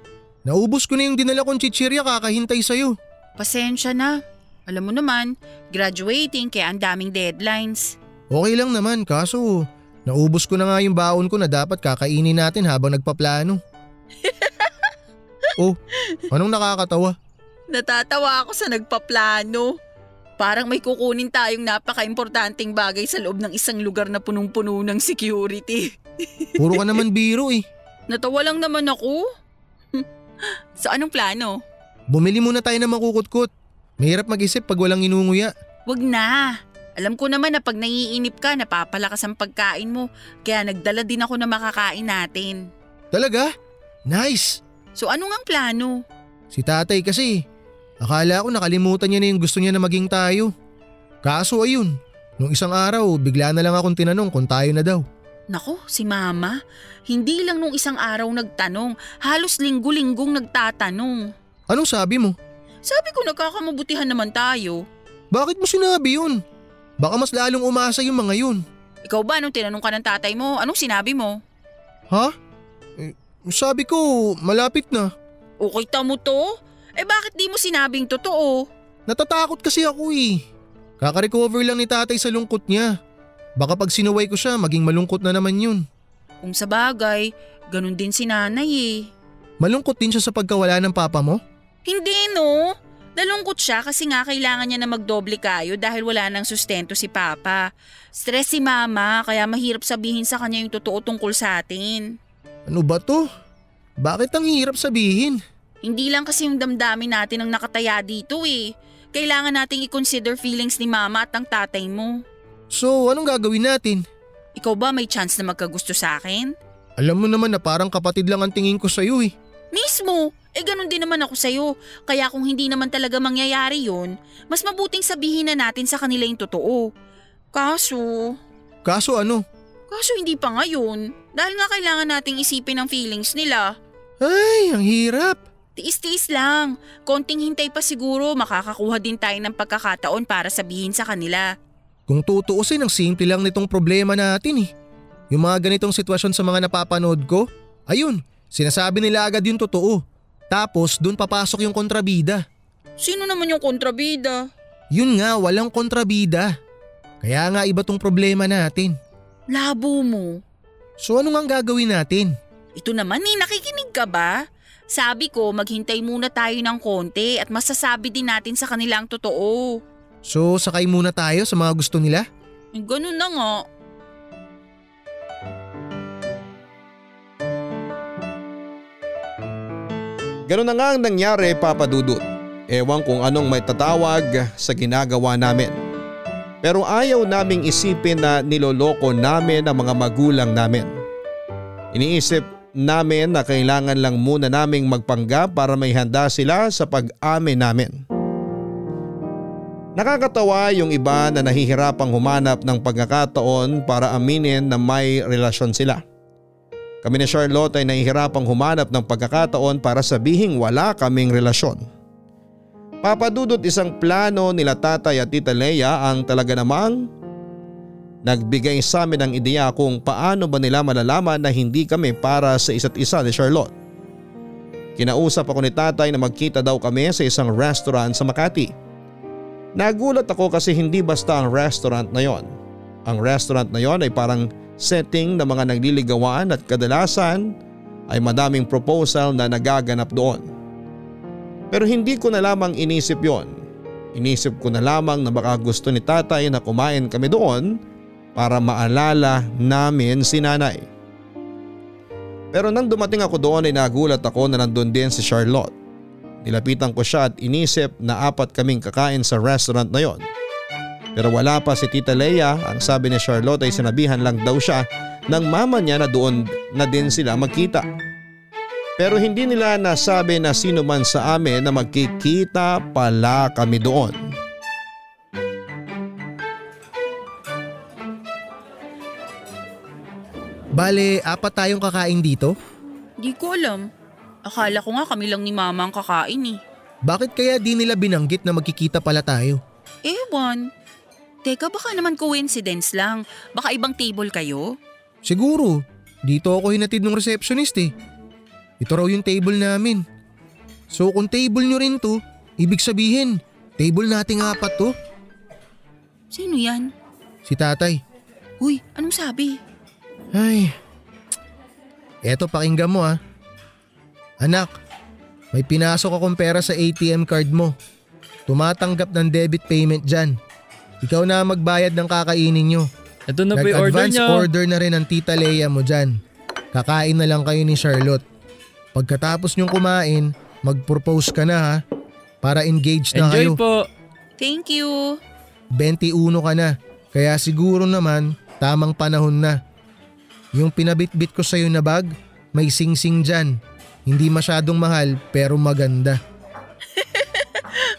Naubos ko na yung dinala kong chichirya kakahintay sa'yo. Pasensya na. Alam mo naman, graduating kaya ang daming deadlines. Okay lang naman kaso naubos ko na nga yung baon ko na dapat kakainin natin habang nagpaplano. [LAUGHS] oh, anong nakakatawa? Natatawa ako sa nagpaplano. Parang may kukunin tayong napaka-importanting bagay sa loob ng isang lugar na punong-puno ng security. [LAUGHS] Puro ka naman biro eh. Natawa lang naman ako. [LAUGHS] so anong plano? Bumili muna tayo ng makukutkot. Mahirap mag-isip pag walang inunguya. Wag na. Alam ko naman na pag naiinip ka, napapalakas ang pagkain mo. Kaya nagdala din ako na makakain natin. Talaga? Nice! So ano ang plano? Si tatay kasi, akala ko nakalimutan niya na yung gusto niya na maging tayo. Kaso ayun, nung isang araw bigla na lang akong tinanong kung tayo na daw. Nako, si mama. Hindi lang nung isang araw nagtanong, halos linggo-linggong nagtatanong. Anong sabi mo? Sabi ko nagkakamabutihan naman tayo. Bakit mo sinabi yun? Baka mas lalong umasa yung mga yun. Ikaw ba nung tinanong ka ng tatay mo, anong sinabi mo? Ha? Eh, sabi ko, malapit na. Okay ta mo to? Eh bakit di mo sinabing totoo? Natatakot kasi ako eh. Kaka-recover lang ni tatay sa lungkot niya. Baka pag sinuway ko siya, maging malungkot na naman yun. Kung sa bagay, ganun din si nanay eh. Malungkot din siya sa pagkawala ng papa mo? Hindi no. Nalungkot siya kasi nga kailangan niya na magdoble kayo dahil wala nang sustento si Papa. Stress si Mama kaya mahirap sabihin sa kanya yung totoo tungkol sa atin. Ano ba to? Bakit ang hirap sabihin? Hindi lang kasi yung damdamin natin ang nakataya dito eh. Kailangan nating i-consider feelings ni Mama at ng tatay mo. So anong gagawin natin? Ikaw ba may chance na magkagusto sa akin? Alam mo naman na parang kapatid lang ang tingin ko sa'yo eh. Mismo! Eh ganun din naman ako sa'yo. Kaya kung hindi naman talaga mangyayari yon, mas mabuting sabihin na natin sa kanila yung totoo. Kaso, Kaso ano? kaso hindi pa ngayon. Dahil nga kailangan nating isipin ang feelings nila. Ay, ang hirap. Tiis-tiis lang. Konting hintay pa siguro makakakuha din tayo ng pagkakataon para sabihin sa kanila. Kung tutuusin, ang simple lang nitong problema natin eh. Yung mga ganitong sitwasyon sa mga napapanood ko, ayun, sinasabi nila agad yung totoo. Tapos dun papasok yung kontrabida. Sino naman yung kontrabida? Yun nga, walang kontrabida. Kaya nga iba tong problema natin. Labo mo. So ano nga gagawin natin? Ito naman eh, nakikinig ka ba? Sabi ko, maghintay muna tayo ng konti at masasabi din natin sa kanila ang totoo. So sakay muna tayo sa mga gusto nila? Ganun na nga. Ganun na nga ang nangyari papadudot. Ewan kung anong may tatawag sa ginagawa namin. Pero ayaw naming isipin na niloloko namin ang mga magulang namin. Iniisip namin na kailangan lang muna naming magpanggap para may handa sila sa pag-amin namin. Nakakatawa yung iba na nahihirapang humanap ng pagkakataon para aminin na may relasyon sila. Kami ni Charlotte ay nahihirapang humanap ng pagkakataon para sabihing wala kaming relasyon. Papadudot isang plano nila tatay at tita Leia ang talaga namang nagbigay sa amin ng ideya kung paano ba nila malalaman na hindi kami para sa isa't isa ni Charlotte. Kinausap ako ni tatay na magkita daw kami sa isang restaurant sa Makati. Nagulat ako kasi hindi basta ang restaurant na yon. Ang restaurant na yon ay parang setting ng mga nagliligawan at kadalasan ay madaming proposal na nagaganap doon. Pero hindi ko na lamang inisip yon. Inisip ko na lamang na baka gusto ni tatay na kumain kami doon para maalala namin si nanay. Pero nang dumating ako doon ay nagulat ako na nandun din si Charlotte. Nilapitan ko siya at inisip na apat kaming kakain sa restaurant na yon. Pero wala pa si Tita Leia, ang sabi ni Charlotte ay sinabihan lang daw siya ng mama niya na doon na din sila magkita. Pero hindi nila nasabi na sino man sa amin na magkikita pala kami doon. Bale, apat tayong kakain dito? Di ko alam. Akala ko nga kami lang ni mama ang kakain eh. Bakit kaya di nila binanggit na magkikita pala tayo? Ewan. Teka, baka naman coincidence lang. Baka ibang table kayo? Siguro, dito ako hinatid ng receptionist eh. Ito raw yung table namin. So kung table nyo rin to, ibig sabihin, table nating apat to. Sino yan? Si tatay. Uy, anong sabi? Ay. Eto pakinggan mo ah. Anak, may pinasok akong pera sa ATM card mo. Tumatanggap ng debit payment dyan. Ikaw na magbayad ng kakainin nyo. Ito na po yung order Nag-advance niyo. order na rin ang tita Leia mo dyan. Kakain na lang kayo ni Charlotte. Pagkatapos nyong kumain, mag-propose ka na ha. Para engaged na Enjoy kayo. po. Thank you. 21 ka na. Kaya siguro naman, tamang panahon na. Yung pinabitbit ko sa'yo na bag, may sing-sing dyan. Hindi masyadong mahal pero maganda.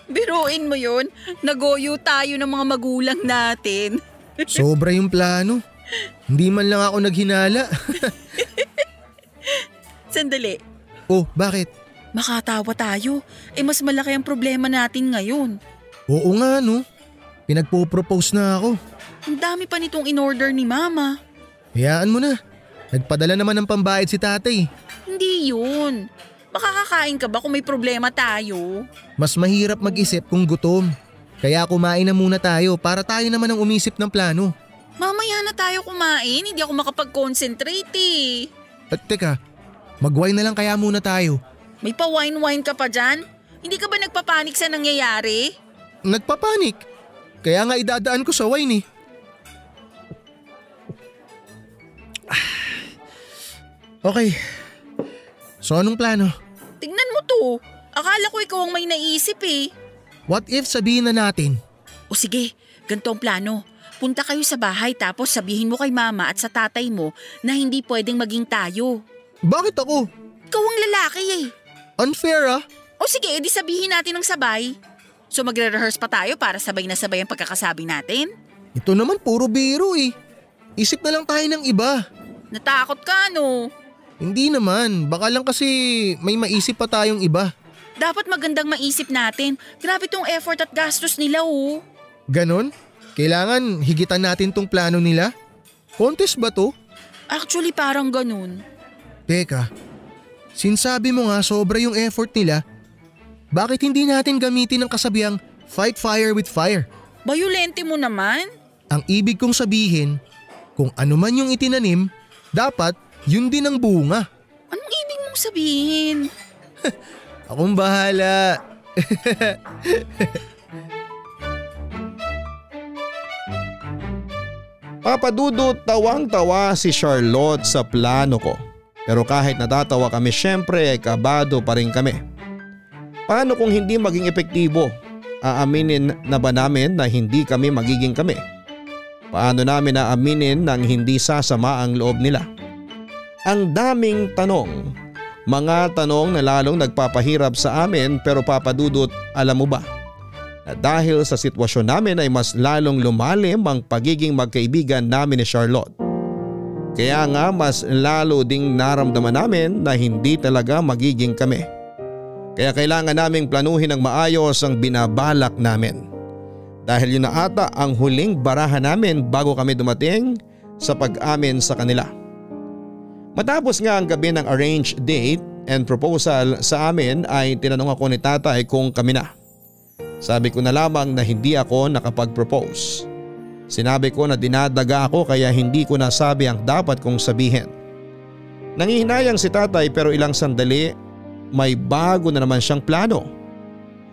Biruin mo yun. Nagoyo tayo ng mga magulang natin. [LAUGHS] Sobra yung plano. Hindi man lang ako naghinala. [LAUGHS] Sandali. oh, bakit? Makatawa tayo. Eh mas malaki ang problema natin ngayon. Oo nga no. Pinagpo-propose na ako. Ang dami pa nitong in-order ni mama. Hayaan mo na. Nagpadala naman ng pambayad si tatay. Hindi yun. Makakakain ka ba kung may problema tayo? Mas mahirap mag-isip kung gutom. Kaya kumain na muna tayo para tayo naman ang umisip ng plano. Mamaya na tayo kumain. Hindi ako makapag-concentrate eh. At teka, mag-wine na lang kaya muna tayo. May pa-wine-wine ka pa dyan? Hindi ka ba nagpapanik sa nangyayari? Nagpapanik. Kaya nga idadaan ko sa wine eh. Ah. Okay. So anong plano? Tingnan mo to. Akala ko ikaw ang may naisip eh. What if sabihin na natin? O sige, ganito ang plano. Punta kayo sa bahay tapos sabihin mo kay mama at sa tatay mo na hindi pwedeng maging tayo. Bakit ako? Ikaw ang lalaki eh. Unfair ah. O sige, edi sabihin natin ng sabay. So magre-rehearse pa tayo para sabay na sabay ang pagkakasabi natin? Ito naman puro biro eh. Isip na lang tayo ng iba. Natakot ka no? Hindi naman, baka lang kasi may maisip pa tayong iba. Dapat magandang maisip natin. Grabe tong effort at gastos nila oh. Ganon? Kailangan higitan natin tong plano nila? Contest ba to? Actually parang ganun. Teka, sinsabi mo nga sobra yung effort nila. Bakit hindi natin gamitin ang kasabihang fight fire with fire? Bayulente mo naman. Ang ibig kong sabihin, kung ano man yung itinanim, dapat yun din ang bunga. Anong ibig mong sabihin? [LAUGHS] Akong bahala. [LAUGHS] Papadudot tawang-tawa si Charlotte sa plano ko. Pero kahit natatawa kami syempre ay kabado pa rin kami. Paano kung hindi maging epektibo? Aaminin na ba namin na hindi kami magiging kami? Paano namin naaminin nang hindi sasama ang loob nila? Ang daming tanong. Mga tanong na lalong nagpapahirap sa amin pero papadudot alam mo ba? Na dahil sa sitwasyon namin ay mas lalong lumalim ang pagiging magkaibigan namin ni Charlotte. Kaya nga mas lalo ding naramdaman namin na hindi talaga magiging kami. Kaya kailangan naming planuhin ng maayos ang binabalak namin. Dahil yun na ata ang huling barahan namin bago kami dumating sa pag-amin sa kanila. Matapos nga ang gabi ng arranged date and proposal sa amin ay tinanong ako ni tatay kung kami na. Sabi ko na lamang na hindi ako nakapag-propose. Sinabi ko na dinadaga ako kaya hindi ko nasabi ang dapat kong sabihin. Nangihinayang si tatay pero ilang sandali may bago na naman siyang plano.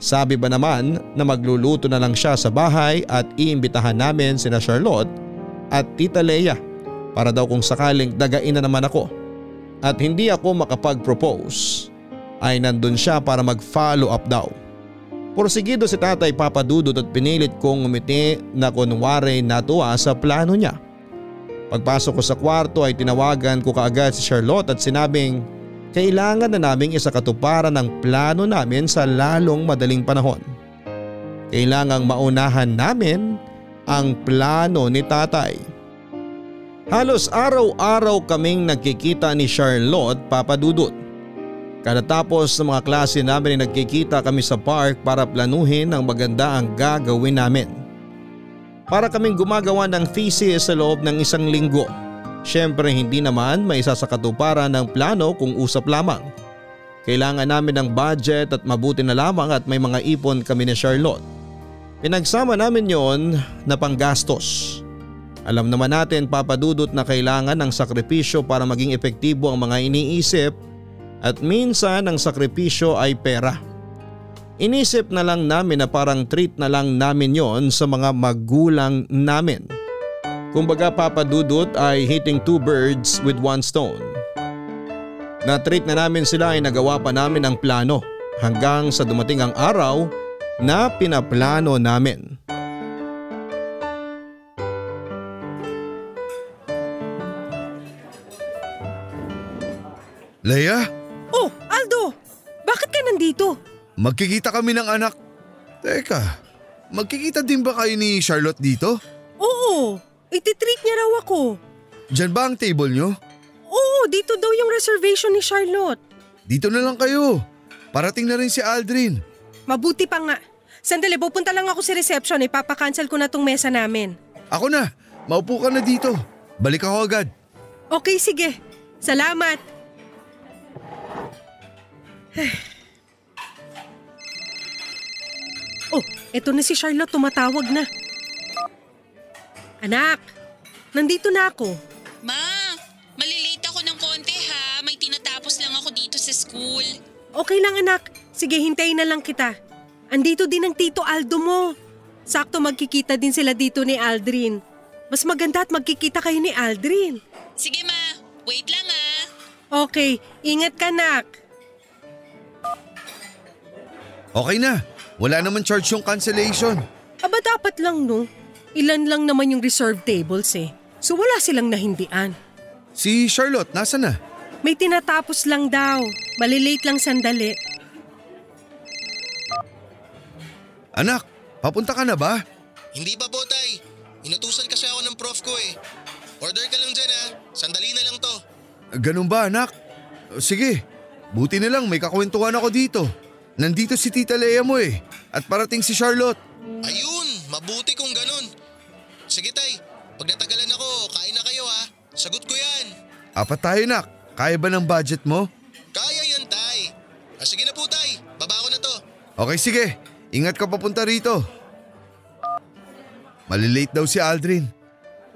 Sabi ba naman na magluluto na lang siya sa bahay at iimbitahan namin sina Charlotte at Tita Leia para daw kung sakaling dagain na naman ako. at hindi ako makapag-propose ay nandun siya para mag-follow up daw. Porsigido si tatay papadudot at pinilit kong umiti na kunwari natuwa sa plano niya. Pagpasok ko sa kwarto ay tinawagan ko kaagad si Charlotte at sinabing kailangan na naming isakatuparan ang plano namin sa lalong madaling panahon. Kailangang maunahan namin ang plano ni tatay. Halos araw-araw kaming nagkikita ni Charlotte papadudot. Kadatapos ng mga klase namin ay nagkikita kami sa park para planuhin ang maganda ang gagawin namin. Para kaming gumagawa ng thesis sa loob ng isang linggo. Siyempre hindi naman may isa ng plano kung usap lamang. Kailangan namin ng budget at mabuti na lamang at may mga ipon kami ni Charlotte. Pinagsama namin yon na panggastos. Alam naman natin papadudot na kailangan ng sakripisyo para maging epektibo ang mga iniisip at minsan ang sakripisyo ay pera. Inisip na lang namin na parang treat na lang namin yon sa mga magulang namin. Kumbaga papadudot ay hitting two birds with one stone. Na-treat na namin sila ay nagawa pa namin ang plano hanggang sa dumating ang araw na pinaplano namin. Leia, Oh, Aldo! Bakit ka nandito? magkikita kami ng anak. Teka, magkikita din ba kayo ni Charlotte dito? Oo, ititreat niya raw ako. Diyan ba ang table nyo? Oo, dito daw yung reservation ni Charlotte. Dito na lang kayo. Parating na rin si Aldrin. Mabuti pa nga. Sandali, pupunta lang ako sa reception. Ipapakancel ko na tong mesa namin. Ako na, maupo ka na dito. Balik ako agad. Okay, sige. Salamat. [SIGHS] oh, eto na si Charlotte. Tumatawag na. Anak, nandito na ako. Ma, malilate ako ng konti ha. May tinatapos lang ako dito sa school. Okay lang anak. Sige, hintayin na lang kita. Andito din ang tito Aldo mo. Sakto magkikita din sila dito ni Aldrin. Mas maganda at magkikita kayo ni Aldrin. Sige ma, wait lang ha. Okay, ingat ka nak. Okay na, wala naman charge yung cancellation. Aba dapat lang no. Ilan lang naman yung reserve tables eh. So wala silang nahindian. Si Charlotte, nasa na? May tinatapos lang daw. Malilate lang sandali. Anak, papunta ka na ba? Hindi pa po, Tay. Inutusan kasi ako ng prof ko eh. Order ka lang dyan ha. Sandali na lang to. Ganun ba anak? Sige, buti na lang may kakwentuhan ako dito. Nandito si Tita Lea mo eh. At parating si Charlotte. Ayun, mabuti kung ganun. Sige, Tay. Pag natagalan ako, kain na kayo ha. Sagot ko yan. Apat tayo nak. Kaya ba ng budget mo? Kaya yan, Tay. Ah, sige na po, Tay. Baba ko na to. Okay sige, ingat ka papunta rito. Malilate daw si Aldrin.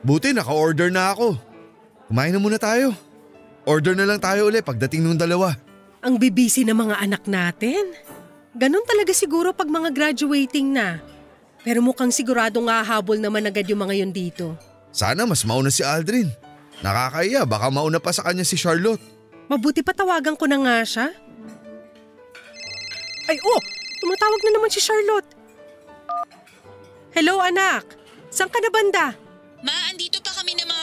Buti naka-order na ako. Kumain na muna tayo. Order na lang tayo uli pagdating ng dalawa. Ang bibisi ng mga anak natin. Ganon talaga siguro pag mga graduating na. Pero mukhang sigurado nga habol naman agad yung mga yun dito. Sana mas mauna si Aldrin. Nakakaya, baka mauna pa sa kanya si Charlotte. Mabuti pa tawagan ko na nga siya. Ay oh, tumatawag na naman si Charlotte. Hello anak, saan ka na banda? Ma, andito pa kami ng mga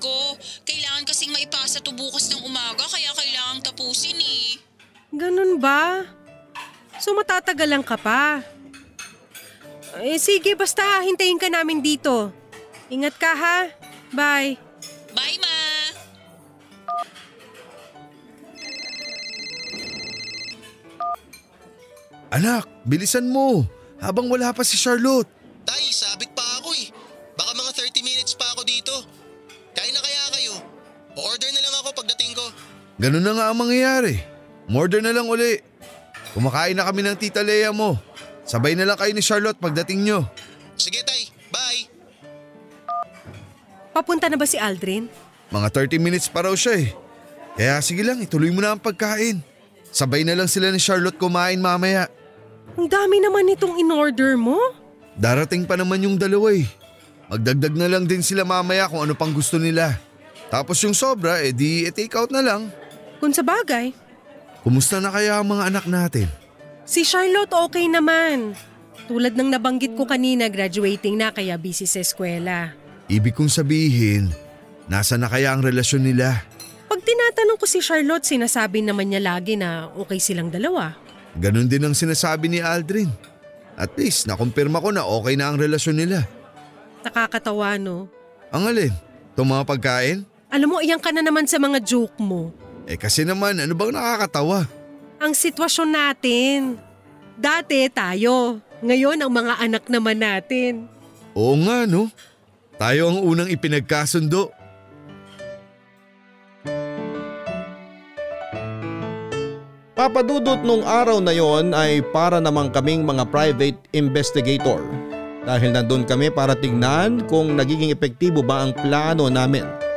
ko. Kailangan kasing maipasa to bukas ng umaga kaya kailangang tapusin eh. Ganun ba? So matatagalan ka pa. Eh sige, basta hintayin ka namin dito. Ingat ka ha. Bye. Bye, Ma! Anak, bilisan mo. Habang wala pa si Charlotte. Tay, sabit O-order na lang ako pagdating ko. Ganun na nga ang mangyayari. Order na lang uli. Kumakain na kami ng tita Lea mo. Sabay na lang kayo ni Charlotte pagdating nyo. Sige, Tay. Bye. Papunta na ba si Aldrin? Mga 30 minutes pa raw siya eh. Kaya sige lang, ituloy mo na ang pagkain. Sabay na lang sila ni Charlotte kumain mamaya. Ang dami naman itong in-order mo. Darating pa naman yung dalawa eh. Magdagdag na lang din sila mamaya kung ano pang gusto nila. Tapos yung sobra, edi eh, take out na lang. Kung sa bagay, Kumusta na kaya ang mga anak natin? si Charlotte okay naman. Tulad ng nabanggit ko kanina, graduating na kaya busy sa eskwela. Ibig kong sabihin, nasa na kaya ang relasyon nila? Pag tinatanong ko si Charlotte, sinasabi naman niya lagi na okay silang dalawa. Ganon din ang sinasabi ni Aldrin. At least nakumpirma ko na okay na ang relasyon nila. Nakakatawa no? Ang alin? Itong mga pagkain? Alam mo, iyan ka na naman sa mga joke mo. Eh kasi naman, ano bang nakakatawa? Ang sitwasyon natin. Dati tayo. Ngayon ang mga anak naman natin. Oo nga no. Tayo ang unang ipinagkasundo. Papadudot nung araw na yon ay para namang kaming mga private investigator. Dahil nandun kami para tignan kung nagiging epektibo ba ang plano namin.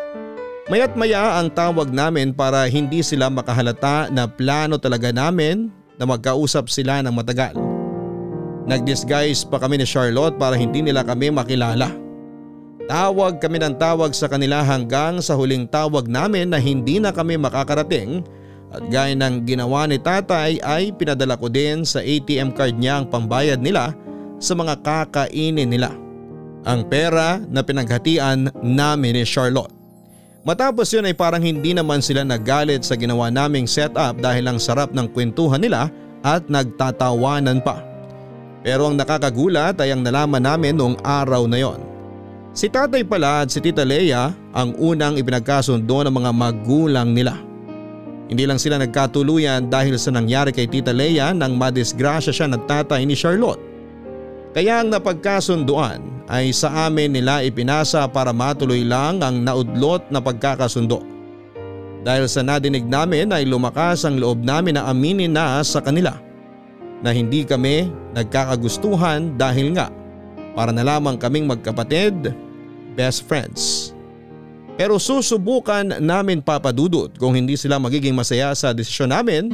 Mayat maya ang tawag namin para hindi sila makahalata na plano talaga namin na magkausap sila ng matagal. Nag-disguise pa kami ni Charlotte para hindi nila kami makilala. Tawag kami ng tawag sa kanila hanggang sa huling tawag namin na hindi na kami makakarating at gaya ng ginawa ni tatay ay pinadala ko din sa ATM card niya ang pambayad nila sa mga kakainin nila. Ang pera na pinaghatian namin ni Charlotte. Matapos yun ay parang hindi naman sila nagalit sa ginawa naming setup dahil ang sarap ng kwentuhan nila at nagtatawanan pa. Pero ang nakakagulat ay ang nalaman namin noong araw na yon. Si tatay pala at si tita Leia ang unang ipinagkasundo ng mga magulang nila. Hindi lang sila nagkatuluyan dahil sa nangyari kay tita Leia nang madisgrasya siya ng tatay ni Charlotte. Kaya ang napagkasunduan ay sa amin nila ipinasa para matuloy lang ang naudlot na pagkakasundo. Dahil sa nadinig namin ay lumakas ang loob namin na aminin na sa kanila na hindi kami nagkakagustuhan dahil nga para na lamang kaming magkapatid, best friends. Pero susubukan namin papadudot kung hindi sila magiging masaya sa desisyon namin.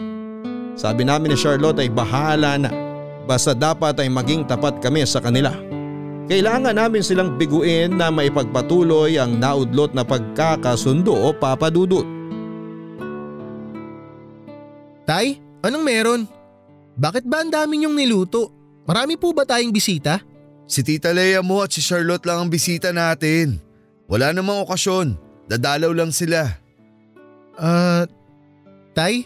Sabi namin ni Charlotte ay bahala na basta dapat ay maging tapat kami sa kanila. Kailangan namin silang biguin na maipagpatuloy ang naudlot na pagkakasundo o papadudot. Tay, anong meron? Bakit ba ang dami niyong niluto? Marami po ba tayong bisita? Si Tita Lea mo at si Charlotte lang ang bisita natin. Wala namang okasyon. Dadalaw lang sila. Ah, Tay,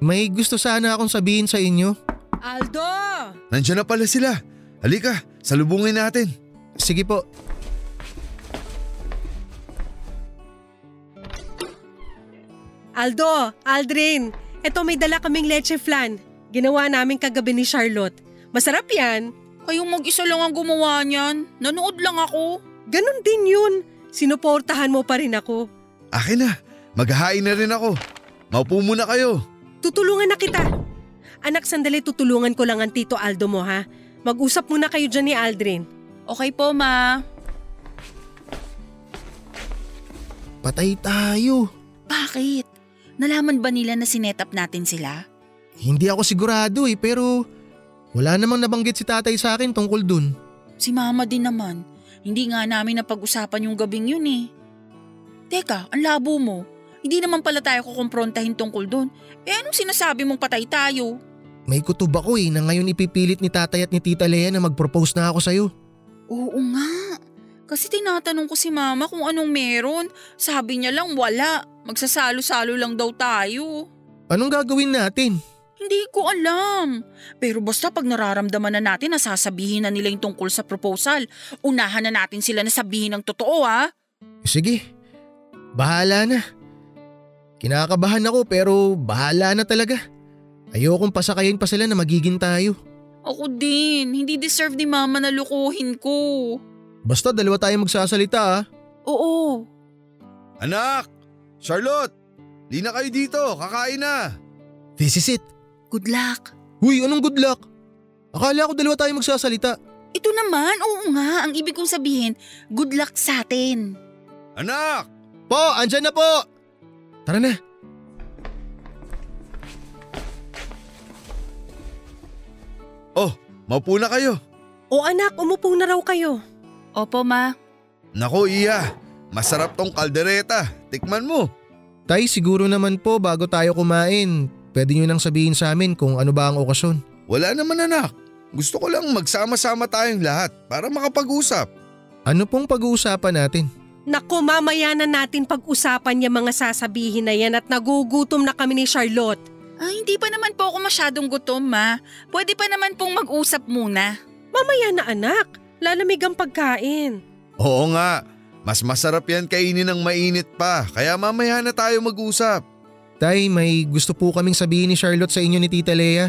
may gusto sana akong sabihin sa inyo. Aldo! Nandiyan na pala sila. Halika, salubungin natin. Sige po. Aldo, Aldrin, eto may dala kaming leche flan. Ginawa namin kagabi ni Charlotte. Masarap yan. Kayong mag-isa lang ang gumawa niyan. Nanood lang ako. Ganon din yun. Sinuportahan mo pa rin ako. Akin na, maghahain na rin ako. Maupo muna kayo. Tutulungan na kita. Anak, sandali tutulungan ko lang ang tito Aldo mo ha. Mag-usap muna kayo dyan ni Aldrin. Okay po, ma. Patay tayo. Bakit? Nalaman ba nila na sinetap natin sila? Hindi ako sigurado eh pero wala namang nabanggit si tatay sa akin tungkol dun. Si mama din naman. Hindi nga namin napag-usapan yung gabing yun eh. Teka, ang labo mo. Hindi naman pala tayo kukumprontahin tungkol doon. Eh anong sinasabi mong patay tayo? May kutob ako eh na ngayon ipipilit ni tatay at ni tita Lea na mag-propose na ako sa'yo. Oo nga. Kasi tinatanong ko si mama kung anong meron. Sabi niya lang wala. Magsasalo-salo lang daw tayo. Anong gagawin natin? Hindi ko alam. Pero basta pag nararamdaman na natin na sasabihin na nila yung tungkol sa proposal, unahan na natin sila na sabihin ng totoo ha. Sige, bahala na. Kinakabahan ako pero bahala na talaga. Ayokong pasakayin pa sila na magiging tayo. Ako din, hindi deserve ni mama na lukuhin ko. Basta dalawa tayo magsasalita ah. Oo. Anak! Charlotte! Di na kayo dito, kakain na. This is it. Good luck. Huy, anong good luck? Akala ko dalawa tayo magsasalita. Ito naman, oo nga, ang ibig kong sabihin, good luck sa atin. Anak! Po, andyan na po! Tara na. Maupo na kayo. O anak, umupo na raw kayo. Opo ma. Nako iya, masarap tong kaldereta. Tikman mo. Tay, siguro naman po bago tayo kumain, pwede nyo nang sabihin sa amin kung ano ba ang okasyon. Wala naman anak. Gusto ko lang magsama-sama tayong lahat para makapag-usap. Ano pong pag-uusapan natin? Naku, mamaya na natin pag-usapan yung mga sasabihin na yan at nagugutom na kami ni Charlotte. Ay, hindi pa naman po ako masyadong gutom, ma. Pwede pa naman pong mag-usap muna. Mamaya na anak, lalamig ang pagkain. Oo nga. Mas masarap yan kainin ng mainit pa. Kaya mamaya na tayo mag-usap. Tay, may gusto po kaming sabihin ni Charlotte sa inyo ni Tita Lea.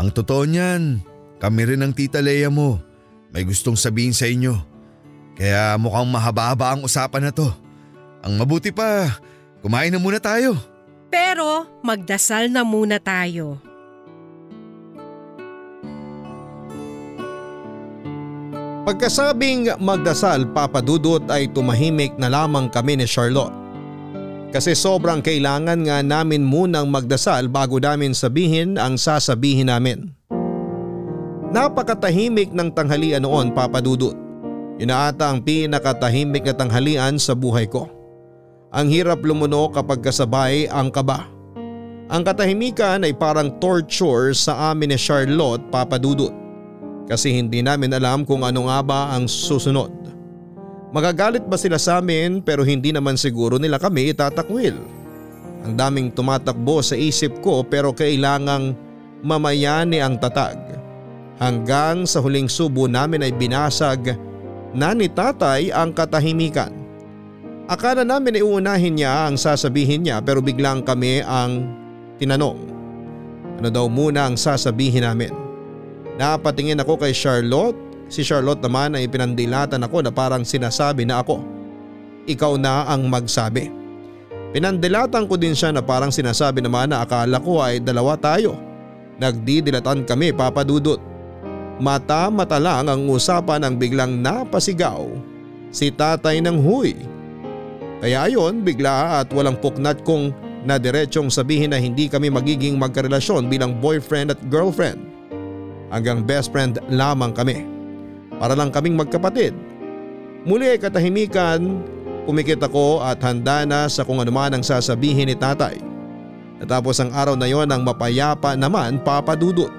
Ang totoo niyan, kami rin ang tita Lea mo. May gustong sabihin sa inyo. Kaya mukhang mahaba-haba ang usapan na to. Ang mabuti pa, kumain na muna tayo. Pero magdasal na muna tayo. Pagkasabing magdasal papadudot ay tumahimik na lamang kami ni Charlotte. Kasi sobrang kailangan nga namin munang magdasal bago namin sabihin ang sasabihin namin. Napakatahimik ng tanghalian noon papadudot. Yun na ata ang pinakatahimik na tanghalian sa buhay ko. Ang hirap lumunok kapag kasabay ang kaba. Ang katahimikan ay parang torture sa amin ni Charlotte papadudot kasi hindi namin alam kung ano nga ba ang susunod. Magagalit ba sila sa amin pero hindi naman siguro nila kami itatakwil. Ang daming tumatakbo sa isip ko pero kailangang mamayani ang tatag. Hanggang sa huling subo namin ay binasag na ni tatay ang katahimikan. Akala namin ay uunahin niya ang sasabihin niya pero biglang kami ang tinanong. Ano daw muna ang sasabihin namin? Napatingin ako kay Charlotte. Si Charlotte naman ay pinandilatan ako na parang sinasabi na ako. Ikaw na ang magsabi. Pinandilatan ko din siya na parang sinasabi naman na akala ko ay dalawa tayo. Nagdidilatan kami papadudot. Mata-mata lang ang usapan ang biglang napasigaw si tatay ng huy. Kaya ayon bigla at walang puknat kong na diretsong sabihin na hindi kami magiging magkarelasyon bilang boyfriend at girlfriend. Hanggang best friend lamang kami. Para lang kaming magkapatid. Muli ay katahimikan, pumikit ako at handa na sa kung anuman ang sasabihin ni tatay. Natapos ang araw na yon ang mapayapa naman papadudot.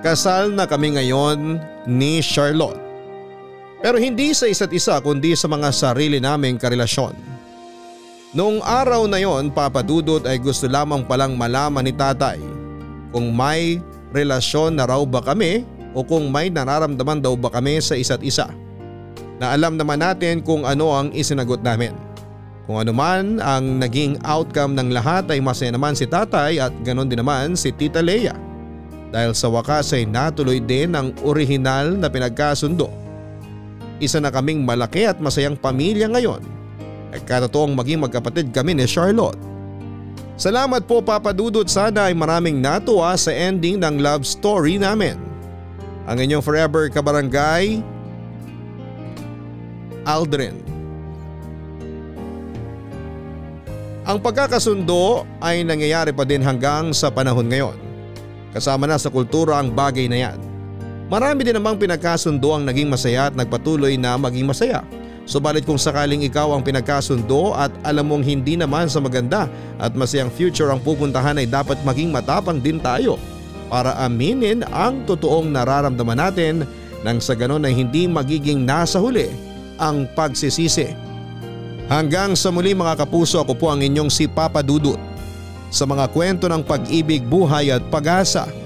Kasal na kami ngayon ni Charlotte. Pero hindi sa isa't isa kundi sa mga sarili naming karelasyon. Noong araw na yon papadudot ay gusto lamang palang malaman ni tatay kung may relasyon na raw ba kami o kung may nararamdaman daw ba kami sa isa't isa. Na alam naman natin kung ano ang isinagot namin. Kung ano man ang naging outcome ng lahat ay masaya naman si tatay at ganon din naman si tita Leia. Dahil sa wakas ay natuloy din ang orihinal na pinagkasundo. Isa na kaming malaki at masayang pamilya ngayon. At katotoong maging magkapatid kami ni Charlotte. Salamat po Papa Dudut sana ay maraming natuwa sa ending ng love story namin. Ang inyong forever kabarangay, Aldrin. Ang pagkakasundo ay nangyayari pa din hanggang sa panahon ngayon. Kasama na sa kultura ang bagay na yan. Marami din namang pinagkasundo ang naging masaya at nagpatuloy na maging masaya. Subalit kung sakaling ikaw ang pinagkasundo at alam mong hindi naman sa maganda at masayang future ang pupuntahan ay dapat maging matapang din tayo para aminin ang totoong nararamdaman natin nang sa ganon ay hindi magiging nasa huli ang pagsisisi. Hanggang sa muli mga kapuso ako po ang inyong si Papa Dudut sa mga kwento ng pag-ibig, buhay at pag-asa